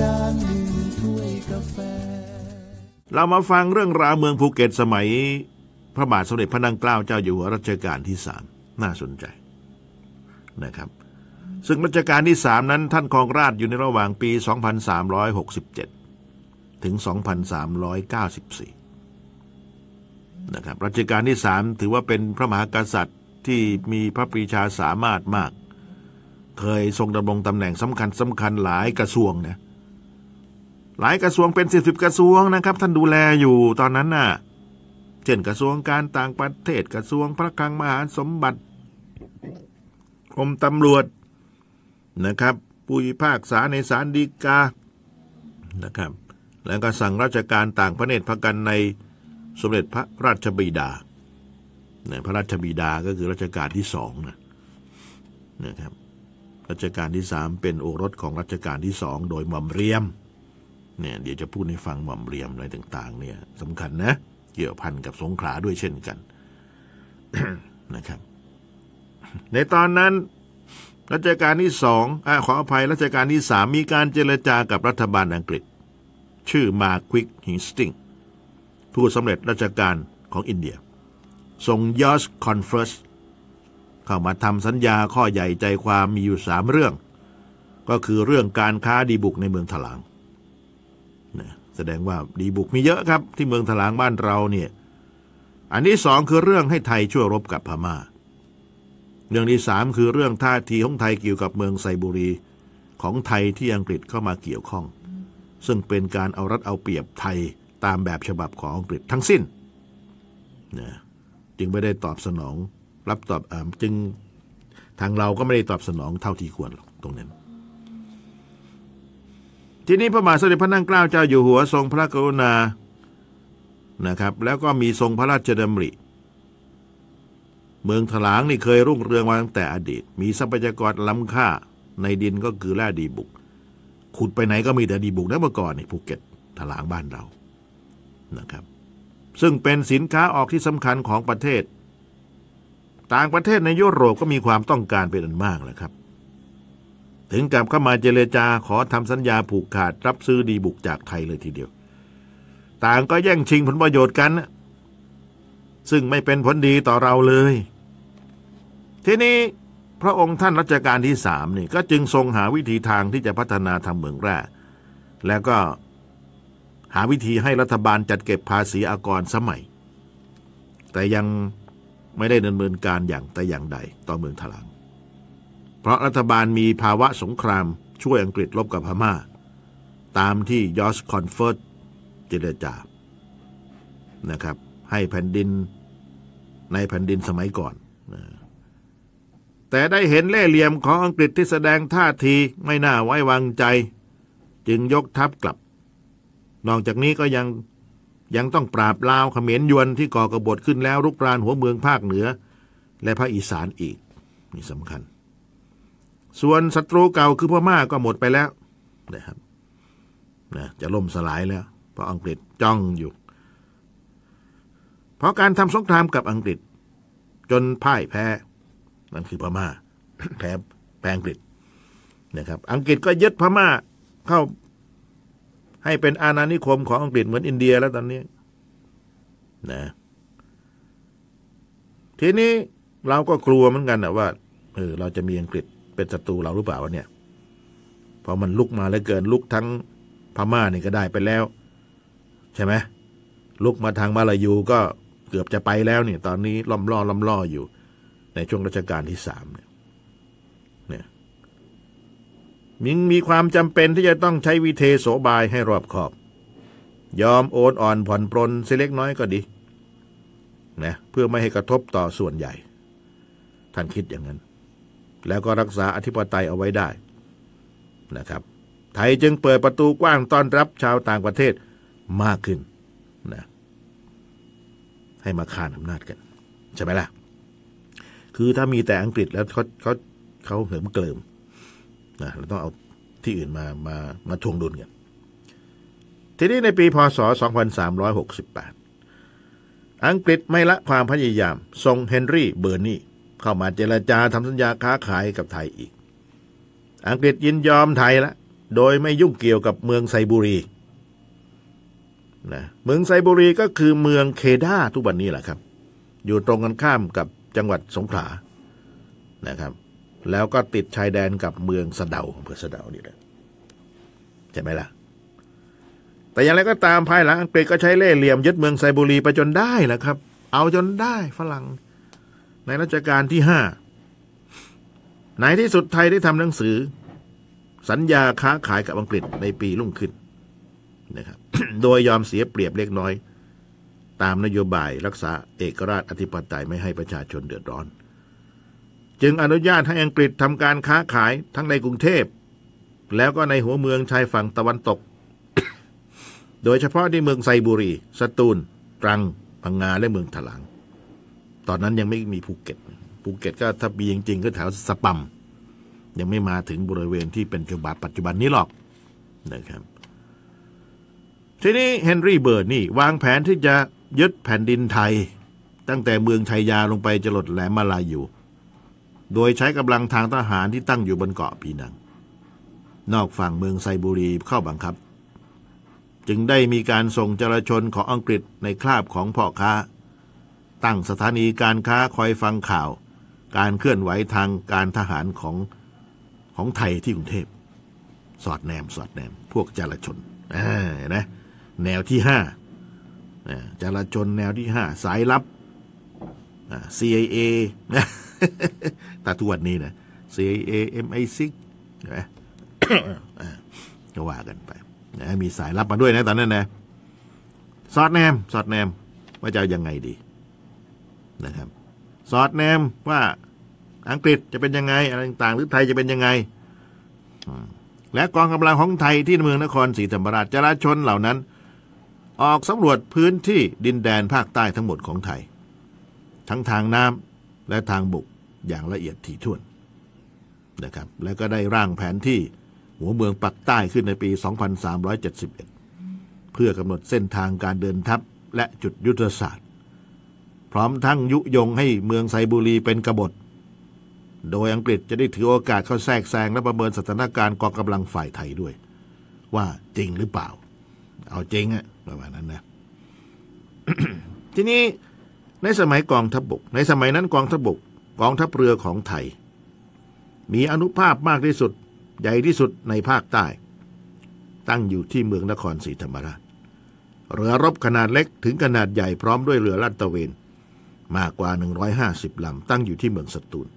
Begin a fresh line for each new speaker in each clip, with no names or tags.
การดื่มถ้วยกาแฟ
เรามาฟังเรื่องราวเมืองภูเก็ตสมัย พระบาทสมเด็จพระนางเกล้าเจ้าอยู่หัวรัชกาลที่สามน่าสนใจนะครับ ซึ่งรัชกาลที่สามนั้นท่านครองราชอยู่ในระหว่างปี 2367 ถึง 2394 นะครับรัชกาลที่สามถือว่าเป็นพระมหากษัตริย์ที่มีพระปรีชาสามารถมาก เคยทรงดำรงตำแหน่งสำคัญสำคัญหลายกระทรวงนะ หลายกระทรวงเป็นสิบสิบกระทรวงนะครับ ท่านดูแลอยู่ตอนนั้นน่ะ เช่นกระทรวงการต่างประเทศกระทรวงพระคลังมหาสมบัติกรมตำรวจนะครับผู้พิพากษาในศาลฎีกา นะครับ แล้วก็สั่งราชการต่างพระเนตรพระกันในสมเด็จพระราชบิดาเนี่ยพระราชบิดาก็คือรัชกาลที่สองนะนะครับ รัชกาลที่สามเป็นโอรสของรัชกาลที่สองโดยหม่อมเรียม เนี่ยเดี๋ยวจะพูดให้ฟังหม่อมเรียมอะไรต่าง ๆ เนี่ยสำคัญนะ เกี่ยวพันกับสงขลาด้วยเช่นกันนะครับ ในตอนนั้นรัชกาลที่สองอขออภัยรัชกาลที่สามมีการเจรจากับรัฐบาลอังกฤษ ชื่อมาควิกฮิงสติงผู้สำเร็จราชการของอินเดียส่งยอสคอนเฟิร์สเข้ามาทำสัญญาข้อใหญ่ใจความมีอยู่สามเรื่อง ก็คือเรื่องการค้าดีบุกในเมืองถลาง นะแสดงว่าดีบุกมีเยอะครับ ที่เมืองถลางบ้านเราเนี่ย อันที่สองคือเรื่องให้ไทยช่วยรบกับพม่า เรื่องที่สามคือเรื่องท่าทีของไทยเกี่ยวกับเมืองไทรบุรี ของไทยที่อังกฤษเข้ามาเกี่ยวข้อง ซึ่งเป็นการเอารัดเอาเปรียบไทยตามแบบฉบับของอังกฤษทั้งสิ้นนะจึงไม่ได้ตอบสนอง รับตอบอจึงทางเราก็ไม่ได้ตอบสนองเท่าที่ควรหรอกตรงนั้น ทีนี้พระบาทสมเด็จพระนั่งเกล้าเจ้าอยู่หัวทรงพระกรุณานะครับ แล้วก็มีทรงพระราชดำริ เมืองถลางนี่เคยรุ่งเรืองมาตั้งแต่อดีต มีทรัพยากรล้ำค่าในดินก็คือแร่ดีบุก ขุดไปไหนก็มีแต่ดีบุกนะเมื่อก่อนนี่ภูเก็ตถลางบ้านเรานะครับ ซึ่งเป็นสินค้าออกที่สำคัญของประเทศ ต่างประเทศในยุโรปก็มีความต้องการเป็นอันมากแหละครับ ถึงกับเข้ามาเจรจาขอทำสัญญาผูกขาดรับซื้อดีบุกจากไทยเลยทีเดียว ต่างก็แย่งชิงผลประโยชน์กันนะซึ่งไม่เป็นผลดีต่อเราเลย ทีนี้พระองค์ท่านรัชกาลที่สามนี่ก็จึงทรงหาวิธีทางที่จะพัฒนาทางเมืองแร่แล้วก็หาวิธีให้รัฐบาลจัดเก็บภาษีอากรสมัย แต่ยังไม่ได้ดำเนินการอย่างแต่อย่างใดต่อเมืองถลาง เพราะรัฐบาลมีภาวะสงครามช่วยอังกฤษรบกับพม่า ตามที่ยอสคอนเฟิร์ตเจรจานะครับ ให้แผ่นดินในแผ่นดินสมัยก่อน แต่ได้เห็นเล่เหลี่ยมของอังกฤษที่แสดงท่าทีไม่น่าไว้วางใจ จึงยกทัพกลับ นอกจากนี้ก็ยังยังต้องปราบลาวเขมรยวนที่ก่อกบฏขึ้นแล้วรุกรานหัวเมืองภาคเหนือ และภาคอีสานอีก นี่สำคัญ ส่วนศัตรูเก่าคือพม่าก็หมดไปแล้วนะครับนะจะล่มสลายแล้ว เพราะอังกฤษจ้องอยู่ เพราะการทำสงครามกับอังกฤษ จนพ่ายแพ้ นั่นคือพม่าแพ้แพ้อังกฤษนะครับ อังกฤษก็ยึดพม่าเข้า ให้เป็นอาณานิคมของอังกฤษเหมือนอินเดียแล้วตอนนี้นะทีนี้เราก็กลัวเหมือนกันนะว่าเออเราจะมีอังกฤษ เป็นศัตรูเราหรือเปล่าวะเนี่ยพอมันลุกมาแล้วเกินลุกทั้งพม่านี่ก็ได้ไปแล้ว ใช่ไหมลุกมาทางมาลายูก็เกือบจะไปแล้วเนี่ย ตอนนี้ล้อมล่อล้อมล่ออยู่ ในช่วงรัชกาลที่สามเนี่ยเนี่ยมิงมีความจำเป็นที่จะต้องใช้วิเทโสบายให้รอบขอบ ยอมโอนอ่อนผ่อนปรนเสเล็กน้อยก็ดีนะเพื่อไม่ให้กระทบต่อส่วนใหญ่ ท่านคิดอย่างนั้น แล้วก็รักษาอธิปไตยเอาไว้ได้นะครับ ไทยจึงเปิดประตูกว้างต้อนรับชาวต่างประเทศมากขึ้นนะให้มาขานอำนาจกัน ใช่ไหมล่ะ คือถ้ามีแต่อังกฤษแล้วเขาเขาเขาเหิมเกลิมนะเราต้องเอาที่อื่นมามามาทวงดุลกันทีนี้ในปีพศ 2368 อังกฤษไม่ละความพยายามส่งเฮนรี่เบอร์นี เข้ามาเจรจาทำสัญญาค้าขายกับไทยอีก อังกฤษยินยอมไทยละ โดยไม่ยุ่งเกี่ยวกับเมืองไซบุรีนะเมืองไซบุรีก็คือเมืองเคดาทุกวันนี้แหละครับ อยู่ตรงกันข้ามกับจังหวัดสงขลานะครับ แล้วก็ติดชายแดนกับเมืองสะเดาอำเภอสะเดานี่แหละใช่ไหมล่ะ แต่อย่างไรก็ตามภายหลังอังกฤษก็ใช้เล่ห์เหลี่ยมยึดเมืองไซบุรีไปจนได้นะครับ เอาจนได้ฝรั่ง ในรัชกาลที่ห้าในที่สุดไทยได้ทำหนังสือ สัญญาค้าขายกับอังกฤษในปีรุ่งขึ้นนะครับ โดยยอมเสียเปรียบเล็กน้อย ตามนโยบายรักษาเอกราชอธิปไตยไม่ให้ประชาชนเดือดร้อน จึงอนุญาตให้อังกฤษทำการค้าขายทั้งในกรุงเทพ แล้วก็ในหัวเมืองชายฝั่งตะวันตก โดยเฉพาะที่เมืองไซบุรี สตูล ตรัง พังงาและเมืองถลาง ตอนนั้นยังไม่มีภูเก็ตภูเก็ตก็ถ้ามีจริง ๆ ก็แถวสปัมยังไม่มาถึงบริเวณที่เป็นจุบันปัจจุบันนี้หรอกนะครับ ทีนี้เฮนรี่เบิร์ดนี่ วางแผนที่จะยึดแผ่นดินไทย ตั้งแต่เมืองชัยยาลงไปจรดแหลมมาลายูโดยใช้กำลังทางทหารที่ตั้งอยู่บนเกาะปีนัง นอกฝั่งเมืองไซบุรีเข้าบังคับ จึงได้มีการส่งจราชนของอังกฤษในคราบของพ่อค้า ตั้งสถานีการค้าคอยฟังข่าว การเคลื่อนไหวทางการทหารของของไทยที่กรุงเทพ สอดแนมสอดแนม พวกจราชนนไหมแนวที่ห้าอ่าจราชนแนวที่ห้าสายลับ CIA นะตาทุกวันนี้นะ CIA MI6 นไหมอ่าก็ว่ากันไปนะมีสายลับมาด้วยนะตอนนั้นนะ สอดแนม สอดแนม ว่าจะยังไงดี นะครับ สอดแนมว่าอังกฤษจะเป็นยังไงอะไรต่างๆ หรือไทยจะเป็นยังไง และกองกำลังของไทยที่เมืองนครศรีธรรมราชจราชนเหล่านั้น ออกสำรวจพื้นที่ดินแดนภาคใต้ทั้งหมดของไทย ทั้งทางน้ำและทางบกอย่างละเอียดถี่ถ้วนนะครับ แล้วก็ได้ร่างแผนที่หัวเมืองปักใต้ขึ้นในปี 2371 เพื่อกำหนดเส้นทางการเดินทัพและจุดยุทธศาสตร์ พร้อมทั้งยุยงให้เมืองไซบุรีเป็นกบฏ โดยอังกฤษจะได้ถือโอกาสเข้าแทรกแซงและประเมินสถานการณ์กองกำลังฝ่ายไทยด้วย ว่าจริงหรือเปล่า เอาจริงอะประมาณนั้นนะ ทีนี้ในสมัยกองทัพบบก ในสมัยนั้นกองทัพบบก กองทัพเรือของไทย มีอนุภาพมากที่สุด ใหญ่ที่สุดในภาคใต้ ตั้งอยู่ที่เมืองนครศรีธรรมราช เรือรบขนาดเล็กถึงขนาดใหญ่พร้อมด้วยเรือลาดตระเวน มากกว่า 150ลำตั้งอยู่ที่เมืองสตูล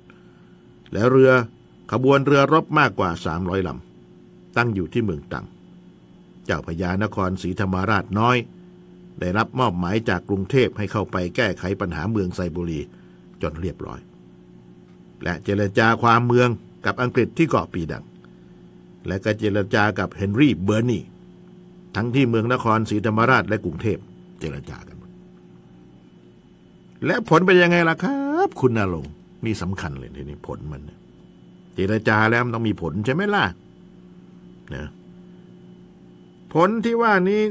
และเรือขบวนเรือรบมากกว่า 300ลำตั้งอยู่ที่เมืองตัง เจ้าพญานครศรีธรรมราชน้อย ได้รับมอบหมายจากกรุงเทพให้เข้าไปแก้ไขปัญหาเมืองไซบุรีจนเรียบร้อย และเจรจาความเมืองกับอังกฤษที่เกาะปีดัง และก็เจรจากับเฮนรี่เบอร์นีทั้งที่เมืองนครศรีธรรมราชและกรุงเทพเจรจากัน และผลเป็นยังไงล่ะครับ คุณนาลงนี่สำคัญเลยทีนี้ผลมันเจรจาแล้วมันต้องมีผลใช่ไหมล่ะนะผลที่ว่านี้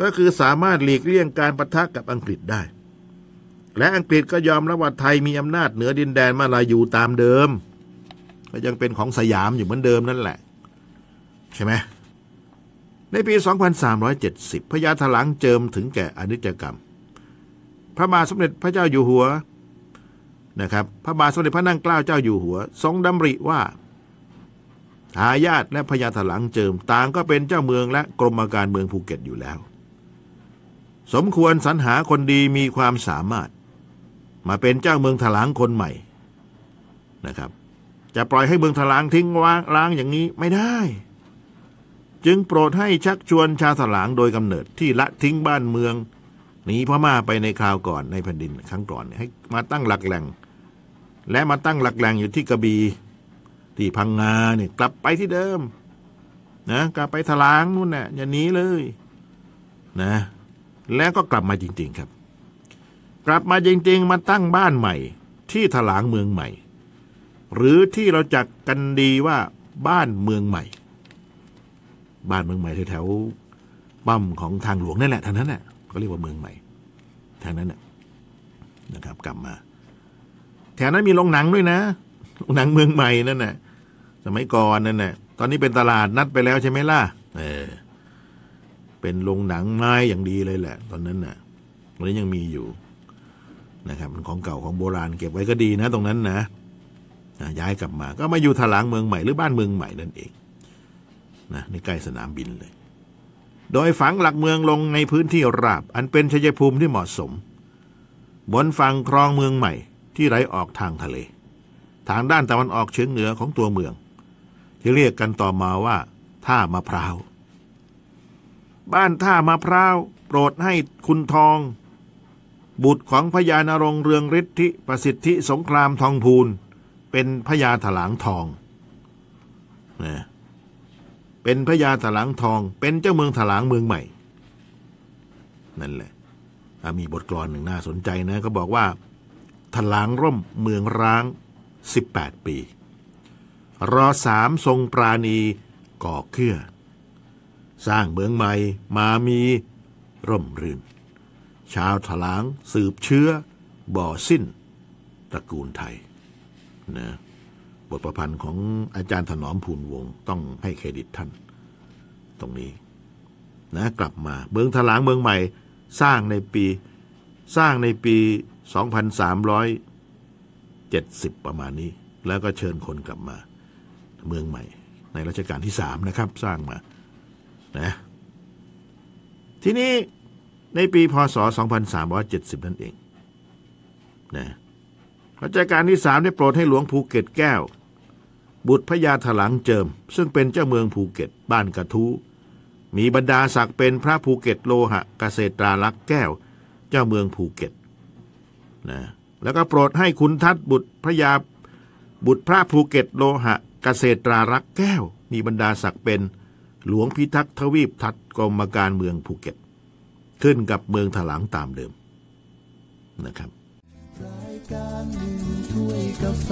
ก็คือสามารถหลีกเลี่ยงการประทะกับอังกฤษได้ และอังกฤษก็ยอมรับว่าไทยมีอำนาจเหนือดินแดนมาลายูตามเดิม ก็ยังเป็นของสยามอยู่เหมือนเดิมนั่นแหละ ใช่ไหมในปี 2370 พญาถลังเจิมถึงแก่อนิจกรรม ระบาทสมเด็จพระเจ้าอยู่หัวนะครับ พระบาทสมเด็จพระนั่งเกล้าเจ้าอยู่หัว ทรงดำริว่าทายาทและพญาถลังเจิมต่างก็เป็นเจ้าเมืองและกรมการเมืองภูเก็ตอยู่แล้ว สมควรสรรหาคนดีมีความสามารถ มาเป็นเจ้าเมืองถลางคนใหม่นะครับ จะปล่อยให้เมืองถลางทิ้งว่างล้างอย่างนี้ไม่ได้ จึงโปรดให้ชักชวนชาวถลางโดยกำเนิดที่ละทิ้งบ้านเมือง หนีพม่าไปในคราวก่อนในแผ่นดินครั้งก่อนให้มาตั้งหลักแหล่ง และมาตั้งหลักแหล่งอยู่ที่กระบี่ที่พังงาเนี่ยกลับไปที่เดิม นะกลับไปถลางนู่นน่ะอย่าหนีเลย นะ แล้วก็กลับมาจริง ๆครับ กลับมาจริง ๆ มาตั้งบ้านใหม่ ที่ถลางเมืองใหม่ หรือที่เราจักกันดีว่าบ้านเมืองใหม่ บ้านเมืองใหม่แถวๆปั๊มของทางหลวงนั่นแหละท่านั้นแหละ ก็เรียกว่าเมืองใหม่ทางนั้นน่ะนะครับ กลับมา แถวนั้นมีโรงหนังด้วยนะโรงหนังเมืองใหม่นั่นน่ะสมัยก่อนนั่นน่ะตอนนี้เป็นตลาดนัดไปแล้วใช่ไหมล่ะเออเป็นโรงหนังไม้อย่างดีเลยแหละ ตอนนั้นน่ะตอนนี้ยังมีอยู่นะครับมันของเก่าของโบราณเก็บไว้ก็ดีนะ ตรงนั้นนะนะย้ายกลับมา ก็มาอยู่ถลางเมืองใหม่หรือบ้านเมืองใหม่นั่นเองนะในใกล้สนามบินเลย โดยฝังหลักเมืองลงในพื้นที่ราบ อันเป็นชัยภูมิที่เหมาะสม บนฝั่งคลองเมืองใหม่ที่ไหลออกทางทะเล ทางด้านตะวันออกเฉียงเหนือของตัวเมือง ที่เรียกกันต่อมาว่า ท่ามะพร้าว บ้านท่ามะพร้าวโปรดให้คุณทอง บุตรของพญานรงเรืองฤทธิประสิทธิสงครามทองพูนเป็นพญาถลางทองนะ เป็นพญาถลางทอง เป็นเจ้าเมืองถลางเมืองใหม่ นั่นแหละอะมีบทกลอนหนึ่งน่าสนใจนะก็บอกว่าถลางร่มเมืองร้าง 18 ปี รอสามทรงปราณีก่อเครือสร้างเมืองใหม่มามีร่มรื่น ชาวถลางสืบเชื้อ บ่อสิ้น ตระกูลไทยนะ บทประพันธ์ของอาจารย์ถนอมพูนวงศ์ต้องให้เครดิตท่าน ตรงนี้ นะกลับมาเมืองถลางเมืองใหม่สร้างในปีสร้างในปี 2370 ประมาณนี้ แล้วก็เชิญคนกลับมา เมืองใหม่ ในรัชกาลที่สามนะครับ สร้างมานะทีนี้ในปีพศ 2370 นั่นเองนะรัชกาลที่สามได้โปรดให้หลวงภูเก็ตแก้ว บุตรพระยาถลางเจิม ซึ่งเป็นเจ้าเมืองภูเก็ตบ้านกระทู้มีบรรดาศักดิ์เป็นพระภูเก็ตโลหเกษตรารักษ์แก้ว เจ้าเมืองภูเก็ตนะแล้วก็โปรดให้คุณทัตบุตรพระยาบุตรพระภูเก็ตโลหะเกษตรารักษ์แก้ว มีบรรดาศักดิ์เป็นหลวงพิทักษ์ทวีปทัตกรมการเมืองภูเก็ต ขึ้นกับเมืองถลางตามเดิมนะครับ
รายการหนึ่งถ้วยกาแฟ